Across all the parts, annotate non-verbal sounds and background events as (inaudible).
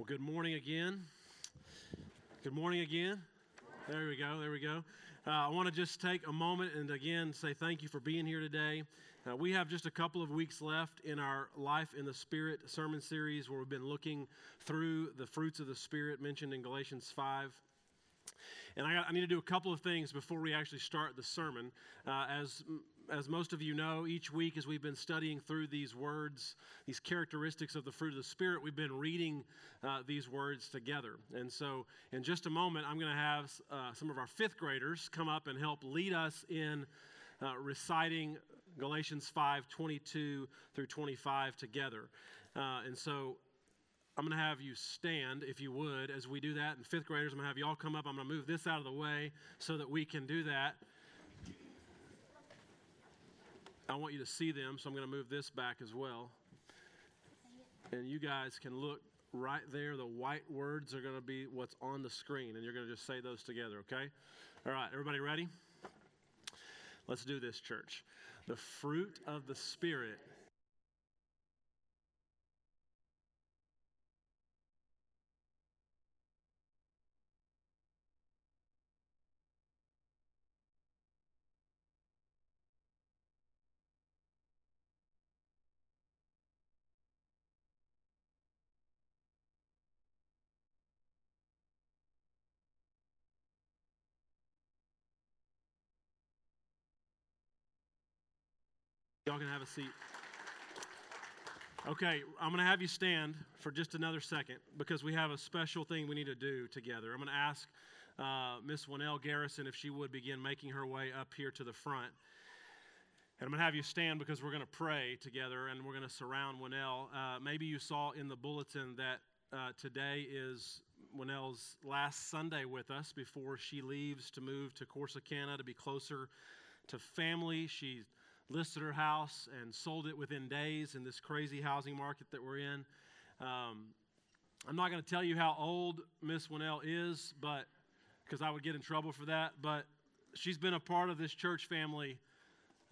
Well, good morning again. Good morning again. There we go. There we go. Uh, I want to just take a moment and again say thank you for being here today. Uh, we have just a couple of weeks left in our Life in the Spirit sermon series where we've been looking through the fruits of the Spirit mentioned in Galatians 5. And I, got, I, need to do a couple of things before we actually start the sermon. Uh, as as most of you know, each week as we've been studying through these words, these characteristics of the fruit of the Spirit, we've been reading uh, these words together. And so, in just a moment, I'm going to have uh, some of our fifth graders come up and help lead us in uh, reciting Galatians 5 22 through 25 together. Uh, and so, I'm going to have you stand, if you would, as we do that. And fifth graders, I'm going to have you all come up. I'm going to move this out of the way so that we can do that. I want you to see them, so I'm going to move this back as well. And you guys can look right there. The white words are going to be what's on the screen, and you're going to just say those together, okay? All right, everybody ready? Let's do this, church. The fruit of the Spirit Y'all can have a seat. Okay, I'm going to have you stand for just another second because we have a special thing we need to do together. I'm going to ask uh, Miss Winnell Garrison if she would begin making her way up here to the front. And I'm going to have you stand because we're going to pray together and we're going to surround Winnell. Uh, maybe you saw in the bulletin that uh, today is Winnell's last Sunday with us before she leaves to move to Corsicana to be closer to family. She's listed her house and sold it within days in this crazy housing market that we're in. Um, I'm not going to tell you how old Miss Winnell is, but because I would get in trouble for that. But she's been a part of this church family,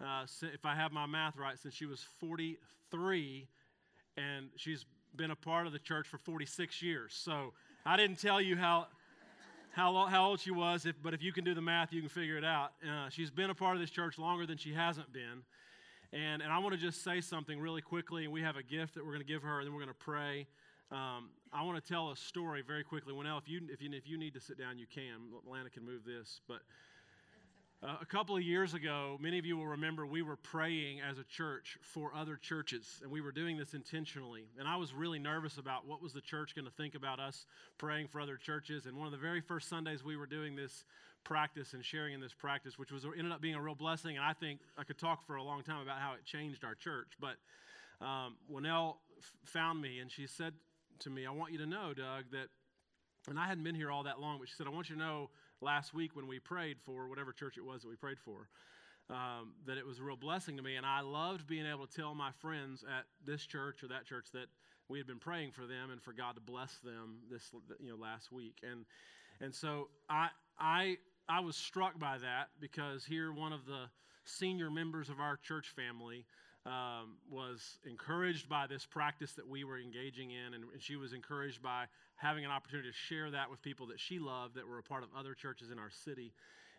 uh, if I have my math right, since she was 43, and she's been a part of the church for 46 years. So I didn't tell you how how, how old she was, if, but if you can do the math, you can figure it out. Uh, she's been a part of this church longer than she hasn't been. And, and I want to just say something really quickly, and we have a gift that we're going to give her, and then we're going to pray. Um, I want to tell a story very quickly. Now, if you, if, you, if you need to sit down, you can. Lana can move this. But uh, a couple of years ago, many of you will remember we were praying as a church for other churches, and we were doing this intentionally. And I was really nervous about what was the church going to think about us praying for other churches. And one of the very first Sundays we were doing this practice and sharing in this practice, which was ended up being a real blessing. And I think I could talk for a long time about how it changed our church. But um, Winnell f- found me, and she said to me, "I want you to know, Doug, that." And I hadn't been here all that long, but she said, "I want you to know." Last week when we prayed for whatever church it was that we prayed for. Um, that it was a real blessing to me. And I loved being able to tell my friends at this church or that church that we had been praying for them and for God to bless them this you know last week. And and so I I I was struck by that because here one of the senior members of our church family um, was encouraged by this practice that we were engaging in, and, and, she was encouraged by having an opportunity to share that with people that she loved that were a part of other churches in our city.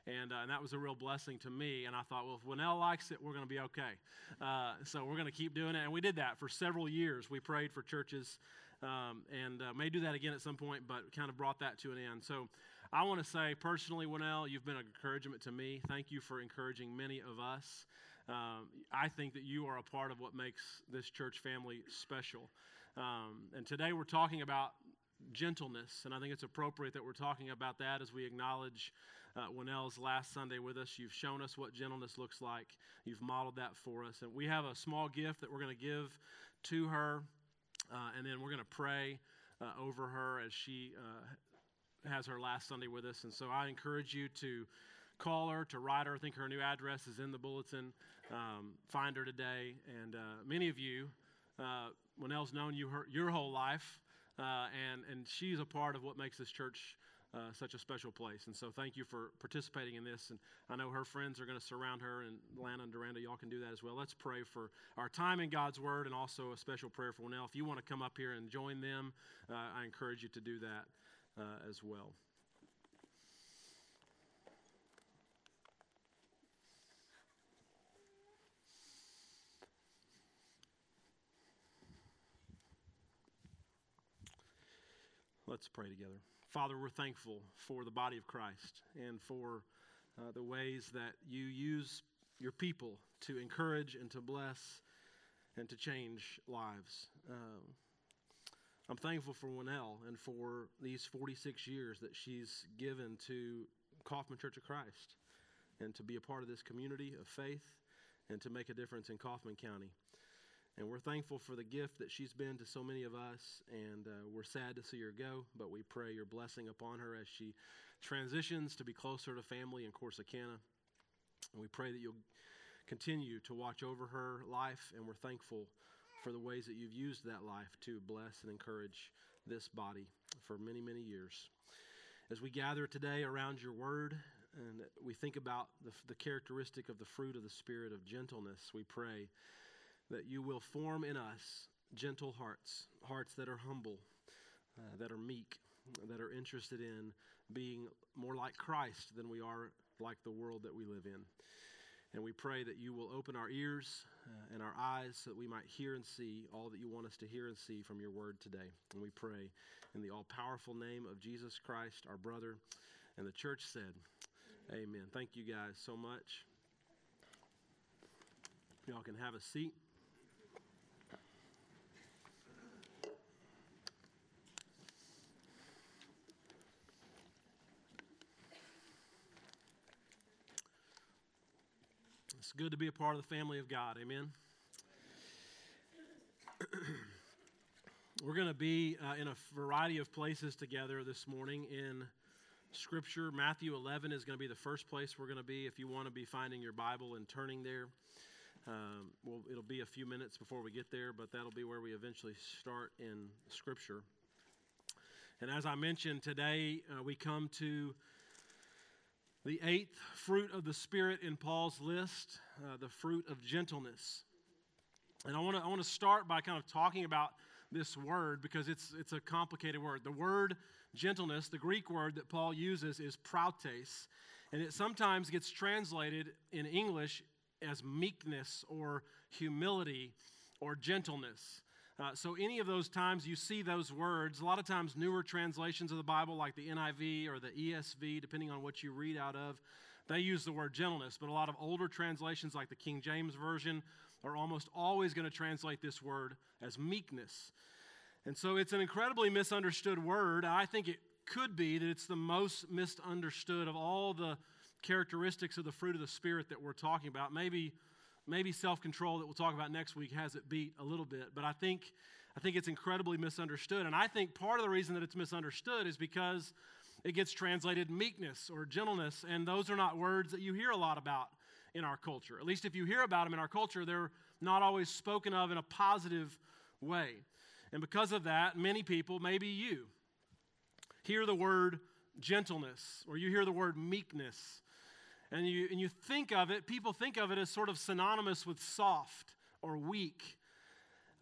And, uh, and that was a real blessing to me. And I thought, well, if Winnell likes it, we're going to be okay. Uh, so we're going to keep doing it. And we did that for several years. We prayed for churches um, and uh, may do that again at some point, but kind of brought that to an end. So I want to say personally, Winnell, you've been an encouragement to me. Thank you for encouraging many of us. Um, I think that you are a part of what makes this church family special. Um, and today we're talking about gentleness, and I think it's appropriate that we're talking about that as we acknowledge uh, Winnell's last Sunday with us. You've shown us what gentleness looks like, you've modeled that for us. And we have a small gift that we're going to give to her, uh, and then we're going to pray uh, over her as she uh, has her last Sunday with us. And so I encourage you to call her, to write her. I think her new address is in the bulletin. Um, find her today. And uh, many of you, uh, Winnell's known you her, your whole life, uh, and, and she's a part of what makes this church uh, such a special place. And so thank you for participating in this. And I know her friends are going to surround her, and Lana and Duranda, y'all can do that as well. Let's pray for our time in God's Word and also a special prayer for Winnell. If you want to come up here and join them, uh, I encourage you to do that uh, as well. Let's pray together. Father, we're thankful for the body of Christ and for uh, the ways that you use your people to encourage and to bless and to change lives. Um, I'm thankful for Winnell and for these 46 years that she's given to Kaufman Church of Christ and to be a part of this community of faith and to make a difference in Kaufman County. And we're thankful for the gift that she's been to so many of us, and uh, we're sad to see her go, but we pray your blessing upon her as she transitions to be closer to family in Corsicana. And we pray that you'll continue to watch over her life, and we're thankful for the ways that you've used that life to bless and encourage this body for many, many years. As we gather today around your word, and we think about the, the characteristic of the fruit of the Spirit of gentleness, we pray that you will form in us gentle hearts, hearts that are humble, uh, that are meek, that are interested in being more like Christ than we are like the world that we live in. And we pray that you will open our ears uh, and our eyes so that we might hear and see all that you want us to hear and see from your word today. And we pray in the all powerful name of Jesus Christ, our brother. And the church said, Amen. Thank you guys so much. Y'all can have a seat. It's good to be a part of the family of God. Amen. We're going to be uh, in a variety of places together this morning in Scripture. Matthew 11 is going to be the first place we're going to be. If you want to be finding your Bible and turning there, um, well, it'll be a few minutes before we get there, but that'll be where we eventually start in Scripture. And as I mentioned today, uh, we come to the eighth fruit of the Spirit in Paul's list, uh, the fruit of gentleness. And I want to I want to start by kind of talking about this word because it's it's a complicated word. The word gentleness, the Greek word that Paul uses is prautes, and it sometimes gets translated in English as meekness or humility or gentleness. Uh, so, any of those times you see those words, a lot of times newer translations of the Bible, like the NIV or the ESV, depending on what you read out of, they use the word gentleness. But a lot of older translations, like the King James Version, are almost always going to translate this word as meekness. And so, it's an incredibly misunderstood word. I think it could be that it's the most misunderstood of all the characteristics of the fruit of the Spirit that we're talking about. Maybe maybe self-control that we'll talk about next week has it beat a little bit but i think i think it's incredibly misunderstood. And i think part of the reason that it's misunderstood is because it gets translated meekness or gentleness and those are not words that you hear a lot about in our culture. At least if you hear about them in our culture they're not always spoken of in a positive way. And because of that many people maybe you hear the word gentleness or you hear the word meekness and you, and you think of it, people think of it as sort of synonymous with soft or weak.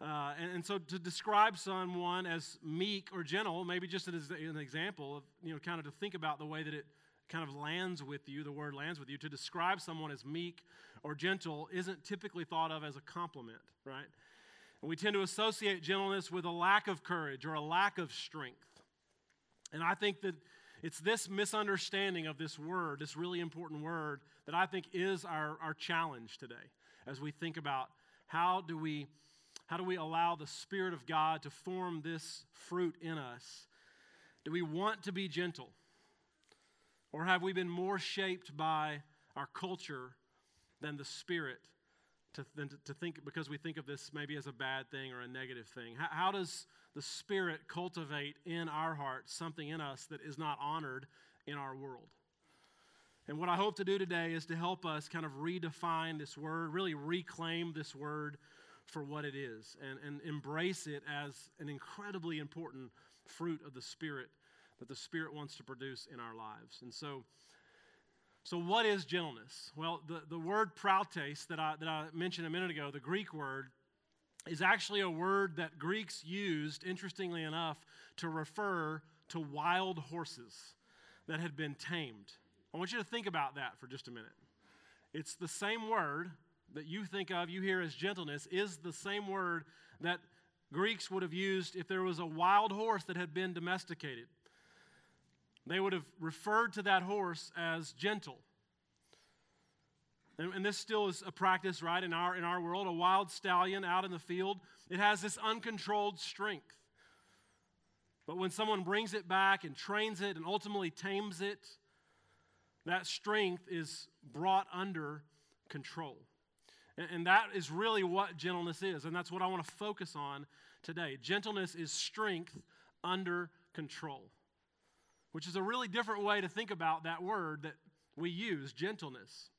Uh, and, and, so to describe someone as meek or gentle, maybe just as an example of, you know, kind of to think about the way that it kind of lands with you, the word lands with you, to describe someone as meek or gentle isn't typically thought of as a compliment, right? And we tend to associate gentleness with a lack of courage or a lack of strength. And I think that it's this misunderstanding of this word, this really important word, that I think is our, our challenge today as we think about how do we how do we allow the Spirit of God to form this fruit in us? Do we want to be gentle? Or have we been more shaped by our culture than the Spirit to, than to, to think, because we think of this maybe as a bad thing or a negative thing? How, how does the Spirit cultivate in our hearts something in us that is not honored in our world. And what I hope to do today is to help us kind of redefine this word, really reclaim this word for what it is, and, and embrace it as an incredibly important fruit of the Spirit that the Spirit wants to produce in our lives. And so, so what is gentleness? Well, the, the word prautes that I, that I mentioned a minute ago, the Greek word, is actually a word that Greeks used, interestingly enough, to refer to wild horses that had been tamed. I want you to think about that for just a minute. It's the same word that you think of, you hear as gentleness, is the same word that Greeks would have used if there was a wild horse that had been domesticated. They would have referred to that horse as gentle. And, and, this still is a practice, right, in our, in our world. A wild stallion out in the field, it has this uncontrolled strength. But when someone brings it back and trains it and ultimately tames it, that strength is brought under control. And, and that is really what gentleness is. And that's what I want to focus on today. Gentleness is strength under control, which is a really different way to think about that word that we use gentleness.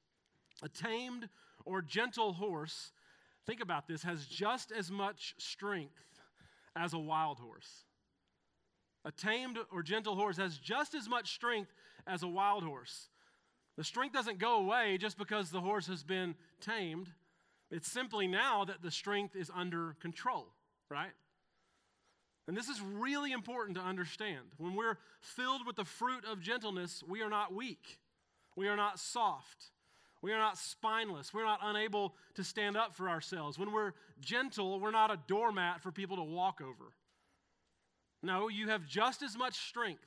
A tamed or gentle horse, think about this, has just as much strength as a wild horse. A tamed or gentle horse has just as much strength as a wild horse. The strength doesn't go away just because the horse has been tamed. It's simply now that the strength is under control, right? And this is really important to understand. When we're filled with the fruit of gentleness, we are not weak. We are not soft. We are not spineless. We're not unable to stand up for ourselves. When we're gentle, we're not a doormat for people to walk over. No, you have just as much strength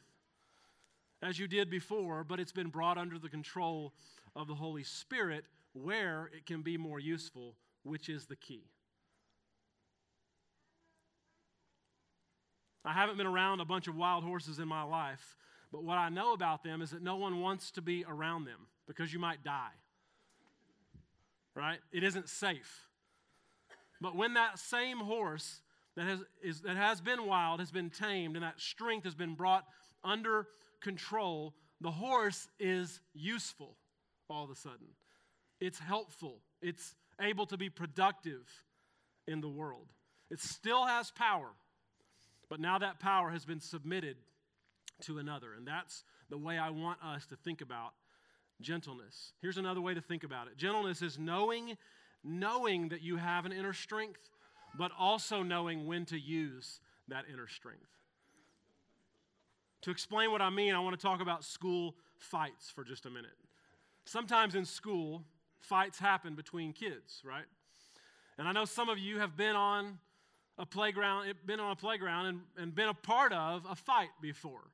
as you did before, but it's been brought under the control of the Holy Spirit where it can be more useful, which is the key. I haven't been around a bunch of wild horses in my life, but what I know about them is that no one wants to be around them because you might die. Right? It isn't safe. But when that same horse that has, is, that has been wild has been tamed and that strength has been brought under control, the horse is useful all of a sudden. It's helpful, it's able to be productive in the world. It still has power, but now that power has been submitted to another. And that's the way I want us to think about gentleness. Here's another way to think about it gentleness is knowing, knowing that you have an inner strength, but also knowing when to use that inner strength. To explain what I mean, I want to talk about school fights for just a minute. Sometimes in school, fights happen between kids, right? And I know some of you have been on a playground, been on a playground and, and been a part of a fight before.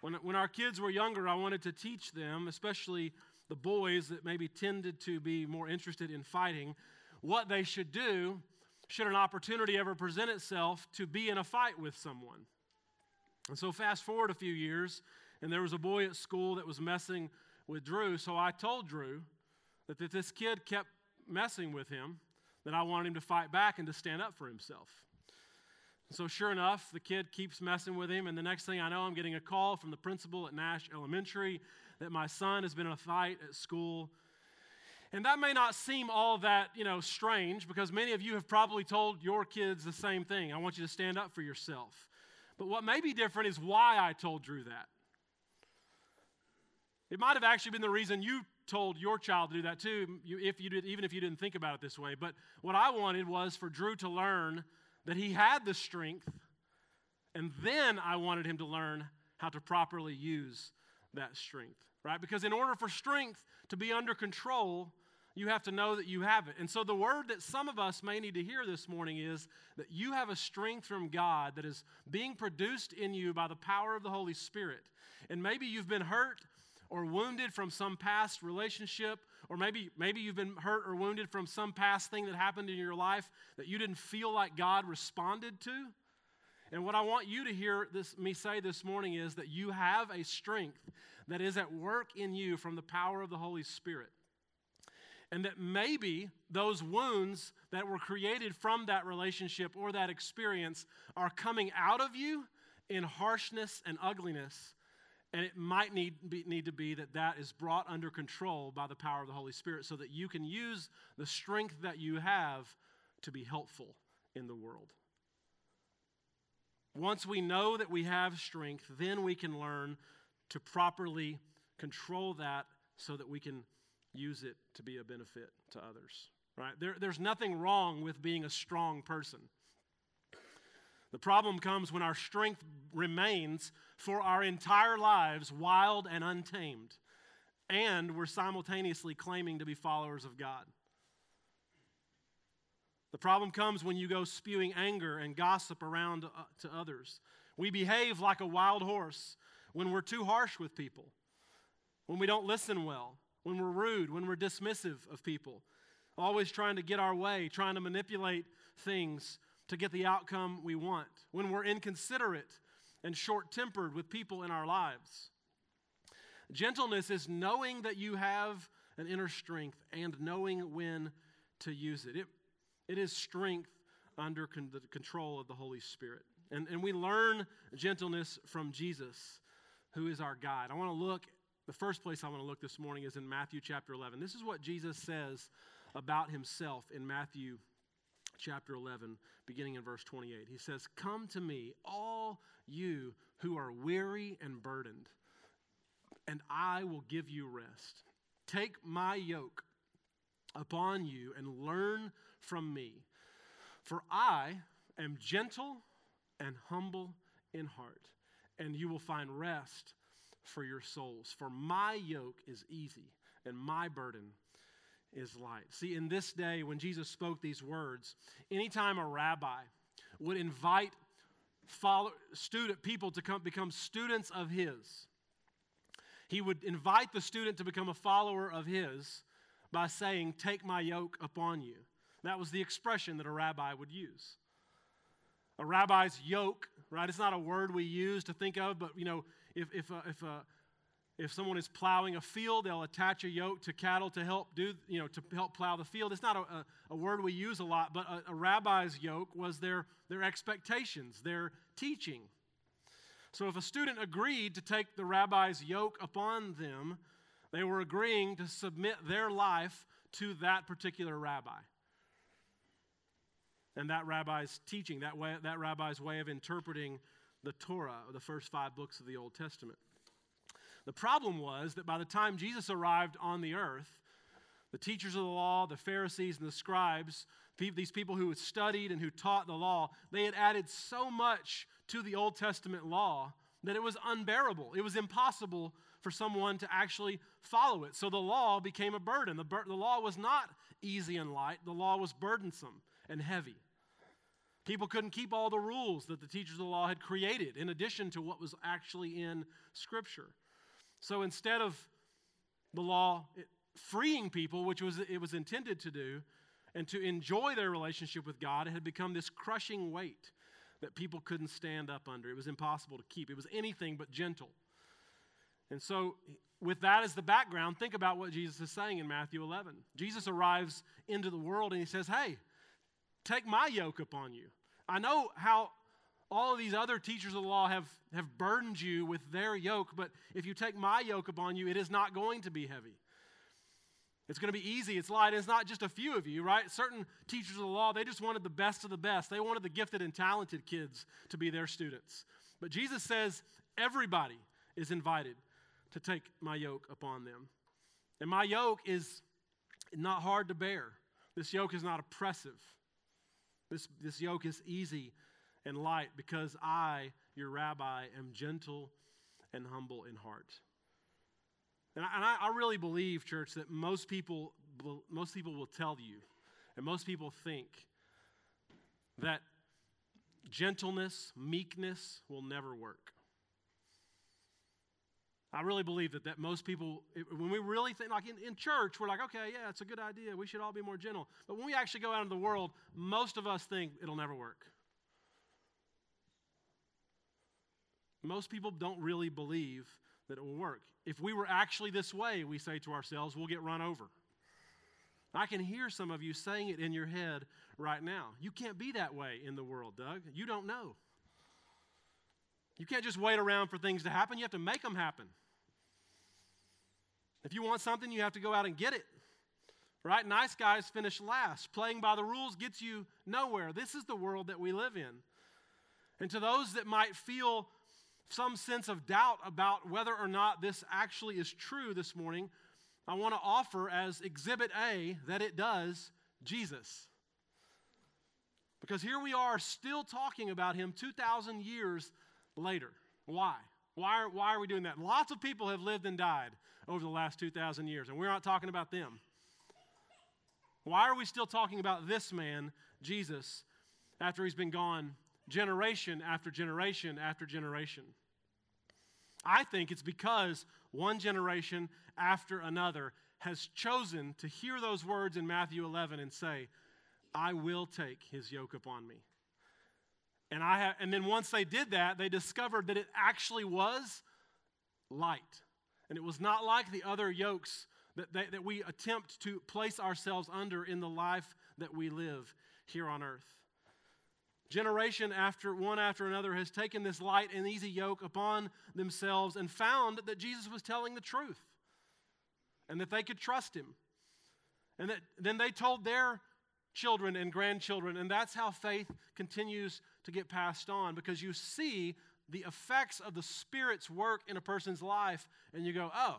When, when our kids were younger, I wanted to teach them, especially the boys that maybe tended to be more interested in fighting, what they should do should an opportunity ever present itself to be in a fight with someone. And so, fast forward a few years, and there was a boy at school that was messing with Drew. So I told Drew that if this kid kept messing with him, that I wanted him to fight back and to stand up for himself. So, sure enough, the kid keeps messing with him, and the next thing I know, I'm getting a call from the principal at Nash Elementary that my son has been in a fight at school. And that may not seem all that, you know, strange because many of you have probably told your kids the same thing. I want you to stand up for yourself. But what may be different is why I told Drew that. It might have actually been the reason you told your child to do that too, if you did, even if you didn't think about it this way. But what I wanted was for Drew to learn that he had the strength, and then I wanted him to learn how to properly use that strength, right? Because in order for strength to be under control, you have to know that you have it. And so, the word that some of us may need to hear this morning is that you have a strength from God that is being produced in you by the power of the Holy Spirit. And maybe you've been hurt or wounded from some past relationship, or maybe, maybe you've been hurt or wounded from some past thing that happened in your life that you didn't feel like God responded to. And what I want you to hear this, me say this morning is that you have a strength that is at work in you from the power of the Holy Spirit and that maybe those wounds that were created from that relationship or that experience are coming out of you in harshness and ugliness. And it might need, be, need to be that that is brought under control by the power of the Holy Spirit so that you can use the strength that you have to be helpful in the world. Once we know that we have strength, then we can learn to properly control that so that we can use it to be a benefit to others. Right? There, there's nothing wrong with being a strong person. The problem comes when our strength remains for our entire lives wild and untamed, and we're simultaneously claiming to be followers of God. The problem comes when you go spewing anger and gossip around uh, to others. We behave like a wild horse when we're too harsh with people, when we don't listen well, when we're rude, when we're dismissive of people, always trying to get our way, trying to manipulate things to get the outcome we want, when we're inconsiderate and short tempered with people in our lives. Gentleness is knowing that you have an inner strength and knowing when to use it. It it is strength under con- the control of the Holy Spirit. And, and we learn gentleness from Jesus, who is our guide. I want to look, the first place I want to look this morning is in Matthew chapter 11. This is what Jesus says about himself in Matthew chapter 11, beginning in verse 28. He says, Come to me, all you who are weary and burdened, and I will give you rest. Take my yoke upon you and learn from me. For I am gentle and humble in heart, and you will find rest for your souls. For my yoke is easy and my burden is light. See, in this day, when Jesus spoke these words, anytime a rabbi would invite follow, student people to come become students of his, he would invite the student to become a follower of his by saying, Take my yoke upon you. That was the expression that a rabbi would use. A rabbi's yoke, right? It's not a word we use to think of, but you know, if, if, a, if, a, if someone is plowing a field, they'll attach a yoke to cattle to help do, you know, to help plow the field. It's not a, a, a word we use a lot, but a, a rabbi's yoke was their, their expectations, their teaching. So if a student agreed to take the rabbi's yoke upon them, they were agreeing to submit their life to that particular rabbi and that rabbi's teaching, that, way, that rabbi's way of interpreting the Torah, the first five books of the Old Testament. The problem was that by the time Jesus arrived on the earth, the teachers of the law, the Pharisees, and the scribes, these people who had studied and who taught the law, they had added so much to the Old Testament law that it was unbearable. It was impossible for someone to actually follow it. So the law became a burden. The, bur- the law was not easy and light, the law was burdensome and heavy. People couldn't keep all the rules that the teachers of the law had created in addition to what was actually in Scripture. So instead of the law freeing people, which was it was intended to do, and to enjoy their relationship with God, it had become this crushing weight that people couldn't stand up under. It was impossible to keep. It was anything but gentle. And so, with that as the background, think about what Jesus is saying in Matthew 11. Jesus arrives into the world and he says, Hey, take my yoke upon you. I know how all of these other teachers of the law have, have burdened you with their yoke, but if you take my yoke upon you, it is not going to be heavy. It's going to be easy. It's light. It's not just a few of you, right? Certain teachers of the law, they just wanted the best of the best. They wanted the gifted and talented kids to be their students. But Jesus says everybody is invited to take my yoke upon them. And my yoke is not hard to bear. This yoke is not oppressive. This, this yoke is easy and light because I, your rabbi, am gentle and humble in heart. And I, and I, I really believe, church, that most people, most people will tell you, and most people think that gentleness, meekness will never work. I really believe that, that most people, when we really think, like in, in church, we're like, okay, yeah, it's a good idea. We should all be more gentle. But when we actually go out into the world, most of us think it'll never work. Most people don't really believe that it will work. If we were actually this way, we say to ourselves, we'll get run over. I can hear some of you saying it in your head right now. You can't be that way in the world, Doug. You don't know. You can't just wait around for things to happen, you have to make them happen. If you want something, you have to go out and get it. Right? Nice guys finish last. Playing by the rules gets you nowhere. This is the world that we live in. And to those that might feel some sense of doubt about whether or not this actually is true this morning, I want to offer as Exhibit A that it does Jesus. Because here we are still talking about him 2,000 years later. Why? Why are, why are we doing that? Lots of people have lived and died over the last 2,000 years, and we're not talking about them. Why are we still talking about this man, Jesus, after he's been gone generation after generation after generation? I think it's because one generation after another has chosen to hear those words in Matthew 11 and say, I will take his yoke upon me. And, I and then once they did that, they discovered that it actually was light. And it was not like the other yokes that, they, that we attempt to place ourselves under in the life that we live here on earth. Generation after one after another has taken this light and easy yoke upon themselves and found that Jesus was telling the truth and that they could trust him. And that then they told their children and grandchildren, and that's how faith continues to get passed on because you see the effects of the Spirit's work in a person's life, and you go, oh,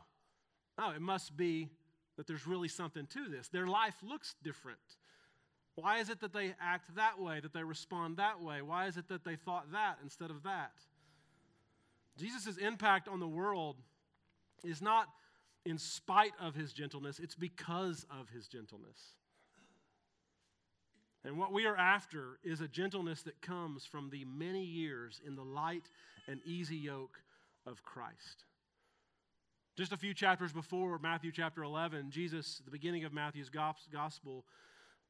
oh, it must be that there's really something to this. Their life looks different. Why is it that they act that way, that they respond that way? Why is it that they thought that instead of that? Jesus' impact on the world is not in spite of his gentleness, it's because of his gentleness. And what we are after is a gentleness that comes from the many years in the light and easy yoke of Christ. Just a few chapters before Matthew chapter 11, Jesus, the beginning of Matthew's gospel,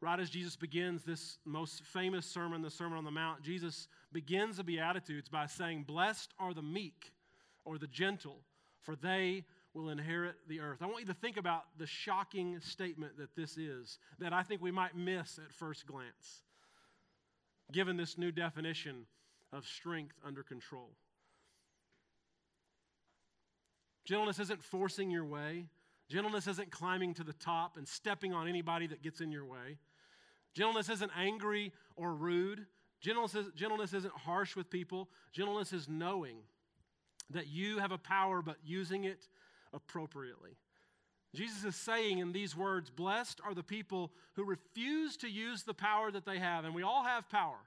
right as Jesus begins this most famous sermon, the Sermon on the Mount, Jesus begins the Beatitudes by saying, Blessed are the meek or the gentle, for they will inherit the earth. I want you to think about the shocking statement that this is, that I think we might miss at first glance, given this new definition of strength under control. Gentleness isn't forcing your way. Gentleness isn't climbing to the top and stepping on anybody that gets in your way. Gentleness isn't angry or rude. Gentleness, is, gentleness isn't harsh with people. Gentleness is knowing that you have a power, but using it appropriately. Jesus is saying in these words, Blessed are the people who refuse to use the power that they have, and we all have power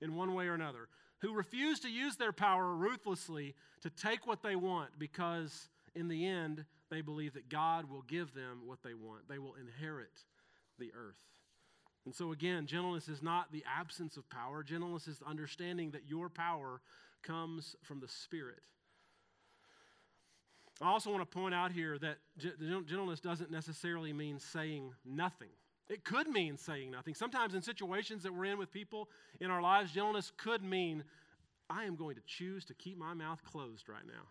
in one way or another, who refuse to use their power ruthlessly to take what they want because in the end they believe that God will give them what they want. They will inherit the earth. And so, again, gentleness is not the absence of power, gentleness is understanding that your power comes from the Spirit. I also want to point out here that gentleness doesn't necessarily mean saying nothing. It could mean saying nothing. Sometimes, in situations that we're in with people in our lives, gentleness could mean, I am going to choose to keep my mouth closed right now.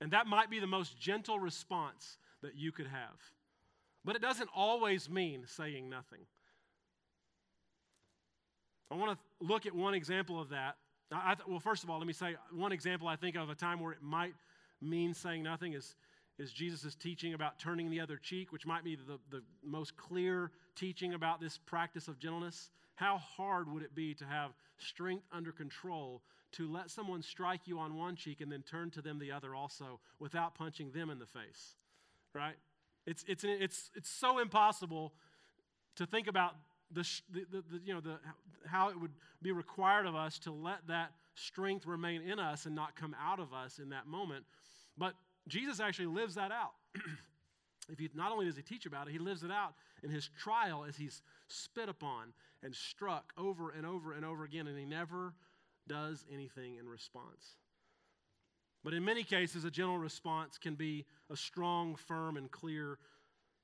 And that might be the most gentle response that you could have. But it doesn't always mean saying nothing. I want to look at one example of that. I, well, first of all, let me say one example I think of a time where it might mean saying nothing is, is Jesus' teaching about turning the other cheek, which might be the, the most clear teaching about this practice of gentleness. How hard would it be to have strength under control to let someone strike you on one cheek and then turn to them the other also without punching them in the face? Right? It's, it's, it's, it's so impossible to think about the, the, the, you know, the, how it would be required of us to let that strength remain in us and not come out of us in that moment. But Jesus actually lives that out. (clears throat) if he, not only does he teach about it, he lives it out in his trial as he's spit upon and struck over and over and over again, and he never does anything in response. But in many cases, a gentle response can be a strong, firm, and clear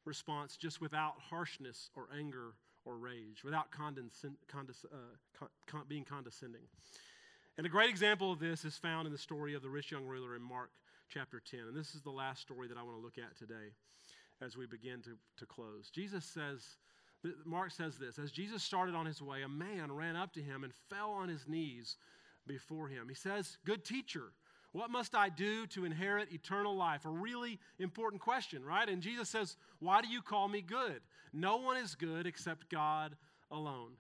response just without harshness or anger or rage, without condescend, condes, uh, con, being condescending. And a great example of this is found in the story of the rich young ruler in Mark chapter 10. And this is the last story that I want to look at today as we begin to, to close. Jesus says, Mark says this As Jesus started on his way, a man ran up to him and fell on his knees before him. He says, Good teacher, what must I do to inherit eternal life? A really important question, right? And Jesus says, Why do you call me good? No one is good except God alone.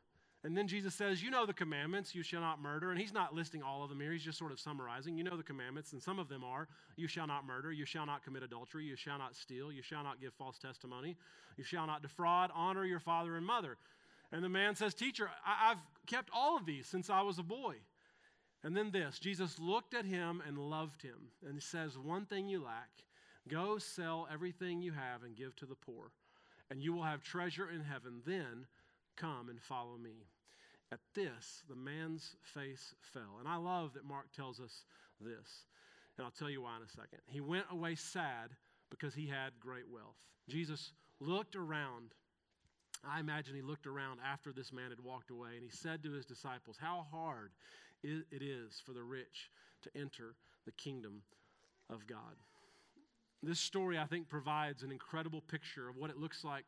And then Jesus says, You know the commandments, you shall not murder. And he's not listing all of them here, he's just sort of summarizing. You know the commandments, and some of them are you shall not murder, you shall not commit adultery, you shall not steal, you shall not give false testimony, you shall not defraud, honor your father and mother. And the man says, Teacher, I- have kept all of these since I was a boy. And then this Jesus looked at him and loved him and says, One thing you lack go sell everything you have and give to the poor, and you will have treasure in heaven. Then come and follow me. At this, the man's face fell. And I love that Mark tells us this. And I'll tell you why in a second. He went away sad because he had great wealth. Jesus looked around. I imagine he looked around after this man had walked away and he said to his disciples, How hard it is for the rich to enter the kingdom of God. This story, I think, provides an incredible picture of what it looks like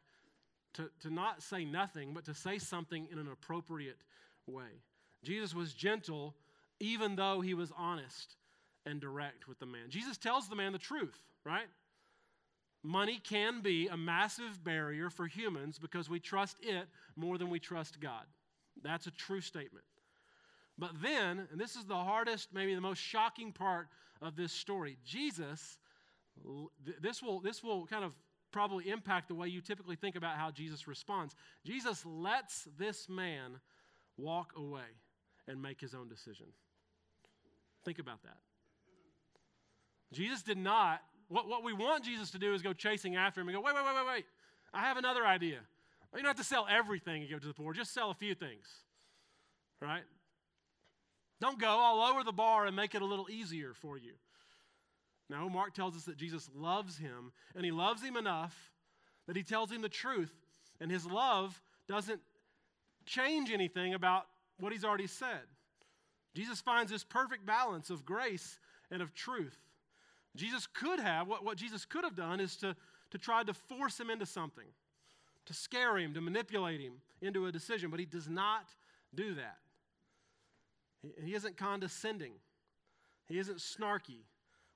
to, to not say nothing, but to say something in an appropriate way. Jesus was gentle even though he was honest and direct with the man. Jesus tells the man the truth, right? Money can be a massive barrier for humans because we trust it more than we trust God. That's a true statement. But then, and this is the hardest, maybe the most shocking part of this story, Jesus, this will, this will kind of probably impact the way you typically think about how Jesus responds. Jesus lets this man walk away and make his own decision. Think about that. Jesus did not, what, what we want Jesus to do is go chasing after him and go, wait, wait, wait, wait, wait. I have another idea. You don't have to sell everything and give to the poor, just sell a few things. Right? Don't go, I'll lower the bar and make it a little easier for you. No, Mark tells us that Jesus loves him, and he loves him enough that he tells him the truth, and his love doesn't change anything about what he's already said. Jesus finds this perfect balance of grace and of truth. Jesus could have, what, what Jesus could have done is to, to try to force him into something, to scare him, to manipulate him into a decision, but he does not do that. He, isn't condescending, he isn't snarky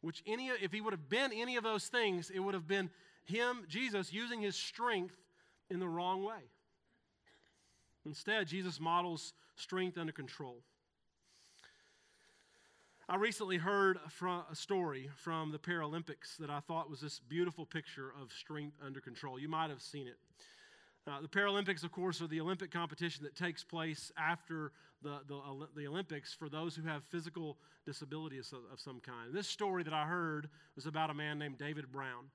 which any if he would have been any of those things, it would have been him, Jesus, using his strength in the wrong way. Instead, Jesus models strength under control. I recently heard a story from the Paralympics that I thought was this beautiful picture of strength under control. You might have seen it. Uh, the Paralympics, of course, are the Olympic competition that takes place after the, the, the Olympics for those who have physical disabilities of, some kind. this story that I heard was about a man named David Brown.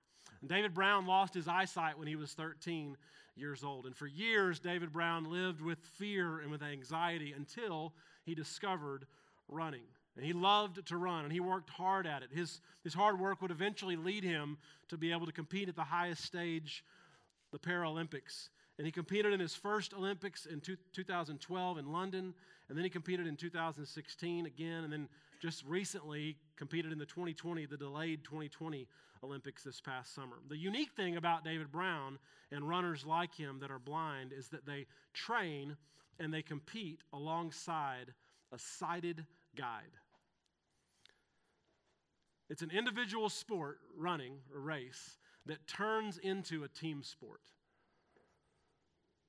And David Brown lost his eyesight when he was 13 years old. And for years, David Brown lived with fear and with anxiety until he discovered running. And he loved to run and he worked hard at it. His, his hard work would eventually lead him to be able to compete at the highest stage, the Paralympics. And he competed in his first Olympics in two, 2012 in London, and then he competed in 2016 again, and then just recently competed in the 2020, the delayed 2020 Olympics this past summer. The unique thing about David Brown and runners like him that are blind is that they train and they compete alongside a sighted guide. It's an individual sport, running, a race, that turns into a team sport.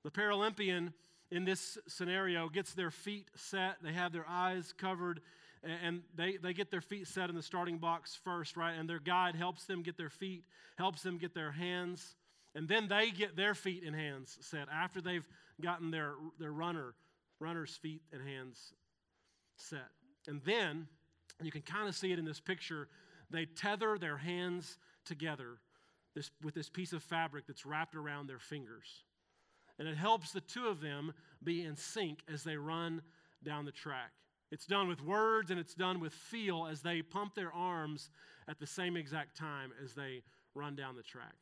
The Paralympian in this scenario gets their feet set, they have their eyes covered, and they, they get their feet set in the starting box first, right? And their guide helps them get their feet, helps them get their hands, and then they get their feet and hands set after they've gotten their, their runner, runner's feet and hands set. And then, you can kind of see it in this picture, they tether their hands together this, with this piece of fabric that's wrapped around their fingers and it helps the two of them be in sync as they run down the track. It's done with words and it's done with feel as they pump their arms at the same exact time as they run down the track.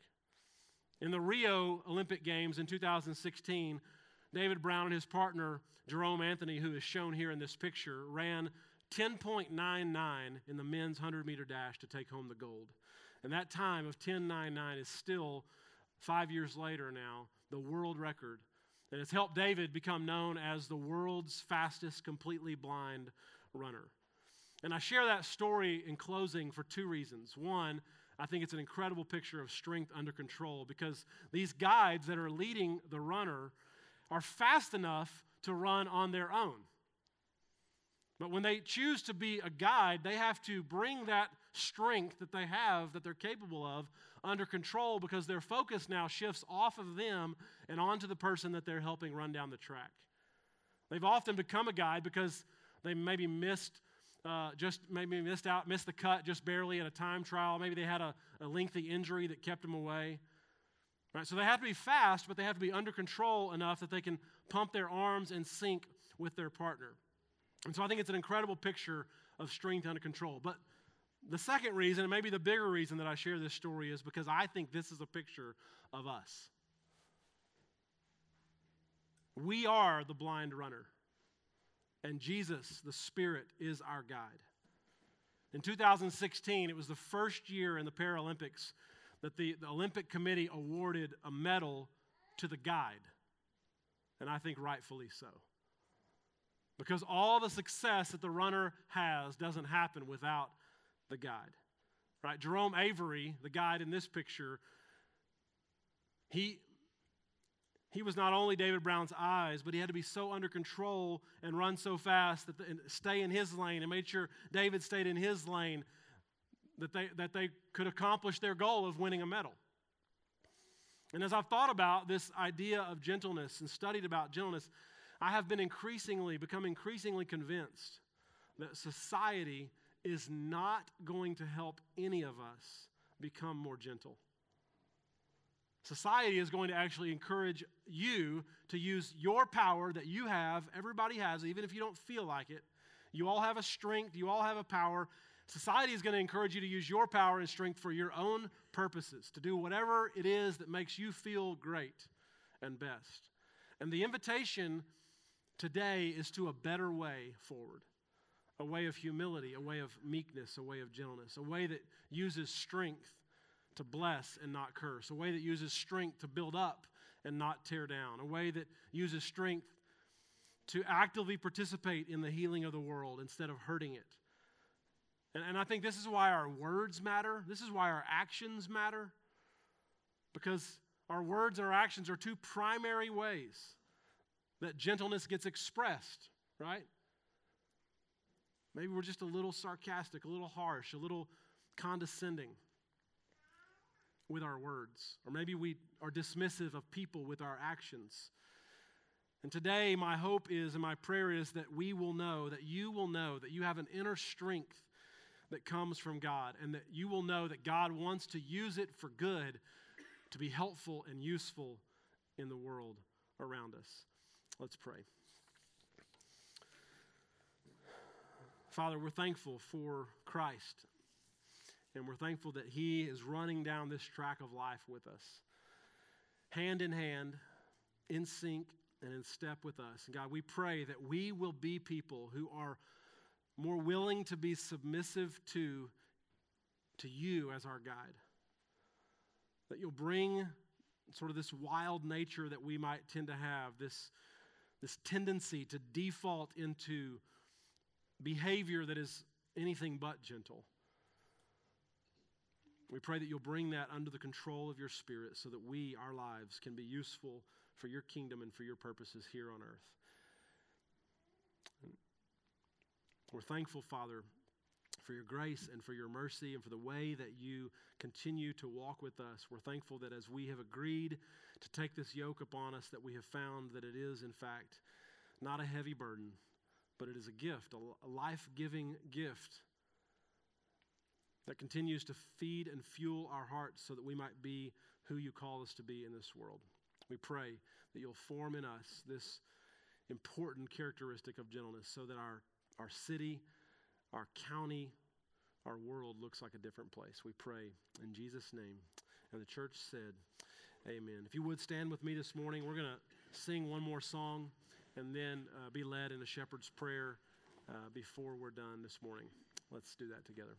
In the Rio Olympic Games in 2016, David Brown and his partner, Jerome Anthony, who is shown here in this picture, ran 10.99 in the men's 100 meter dash to take home the gold. And that time of 10.99 is still, five years later now, the world record. And it's helped David become known as the world's fastest completely blind runner. And I share that story in closing for two reasons. One, I think it's an incredible picture of strength under control because these guides that are leading the runner are fast enough to run on their own. But when they choose to be a guide, they have to bring that strength that they have, that they're capable of, under control because their focus now shifts off of them and onto the person that they're helping run down the track. They've often become a guide because they maybe missed. Uh, just maybe missed out, missed the cut just barely at a time trial. Maybe they had a, a lengthy injury that kept them away. Right? So they have to be fast, but they have to be under control enough that they can pump their arms and sync with their partner. And so I think it's an incredible picture of strength under control. But the second reason, and maybe the bigger reason that I share this story, is because I think this is a picture of us. We are the blind runner, and Jesus, the Spirit, is our guide. In 2016, it was the first year in the Paralympics that the, the Olympic Committee awarded a medal to the guide, and I think rightfully so. Because all the success that the runner has doesn't happen without the guide. Right? Jerome Avery, the guide in this picture, he he was not only David Brown's eyes, but he had to be so under control and run so fast that the, stay in his lane and made sure David stayed in his lane that they, that they could accomplish their goal of winning a medal. And as I've thought about this idea of gentleness and studied about gentleness, I have been increasingly, become increasingly convinced that society is not going to help any of us become more gentle. Society is going to actually encourage you to use your power that you have, everybody has, even if you don't feel like it. You all have a strength, you all have a power. Society is going to encourage you to use your power and strength for your own purposes, to do whatever it is that makes you feel great and best. And the invitation today is to a better way forward a way of humility, a way of meekness, a way of gentleness, a way that uses strength to bless and not curse, a way that uses strength to build up and not tear down, a way that uses strength to actively participate in the healing of the world instead of hurting it. And, and I think this is why our words matter. This is why our actions matter. Because our words and our actions are two primary ways that gentleness gets expressed, right? Maybe we're just a little sarcastic, a little harsh, a little condescending with our words. Or maybe we are dismissive of people with our actions. And today, my hope is and my prayer is that we will know, that you will know, that you have an inner strength that comes from God, and that you will know that God wants to use it for good to be helpful and useful in the world around us. Let's pray. Father, we're thankful for Christ. And we're thankful that He is running down this track of life with us, hand in hand, in sync, and in step with us. And God, we pray that we will be people who are more willing to be submissive to, to you as our guide. That you'll bring sort of this wild nature that we might tend to have, this, this tendency to default into behavior that is anything but gentle. We pray that you'll bring that under the control of your Spirit so that we, our lives, can be useful for your kingdom and for your purposes here on earth. We're thankful, Father, for your grace and for your mercy and for the way that you continue to walk with us. We're thankful that as we have agreed to take this yoke upon us, that we have found that it is, in fact, not a heavy burden, but it is a gift, a life giving gift that continues to feed and fuel our hearts so that we might be who you call us to be in this world. We pray that you'll form in us this important characteristic of gentleness so that our, our city, our county, our world looks like a different place. We pray in Jesus' name. And the church said, Amen. If you would stand with me this morning, we're going to sing one more song and then uh, be led in a shepherd's prayer uh, before we're done this morning. Let's do that together.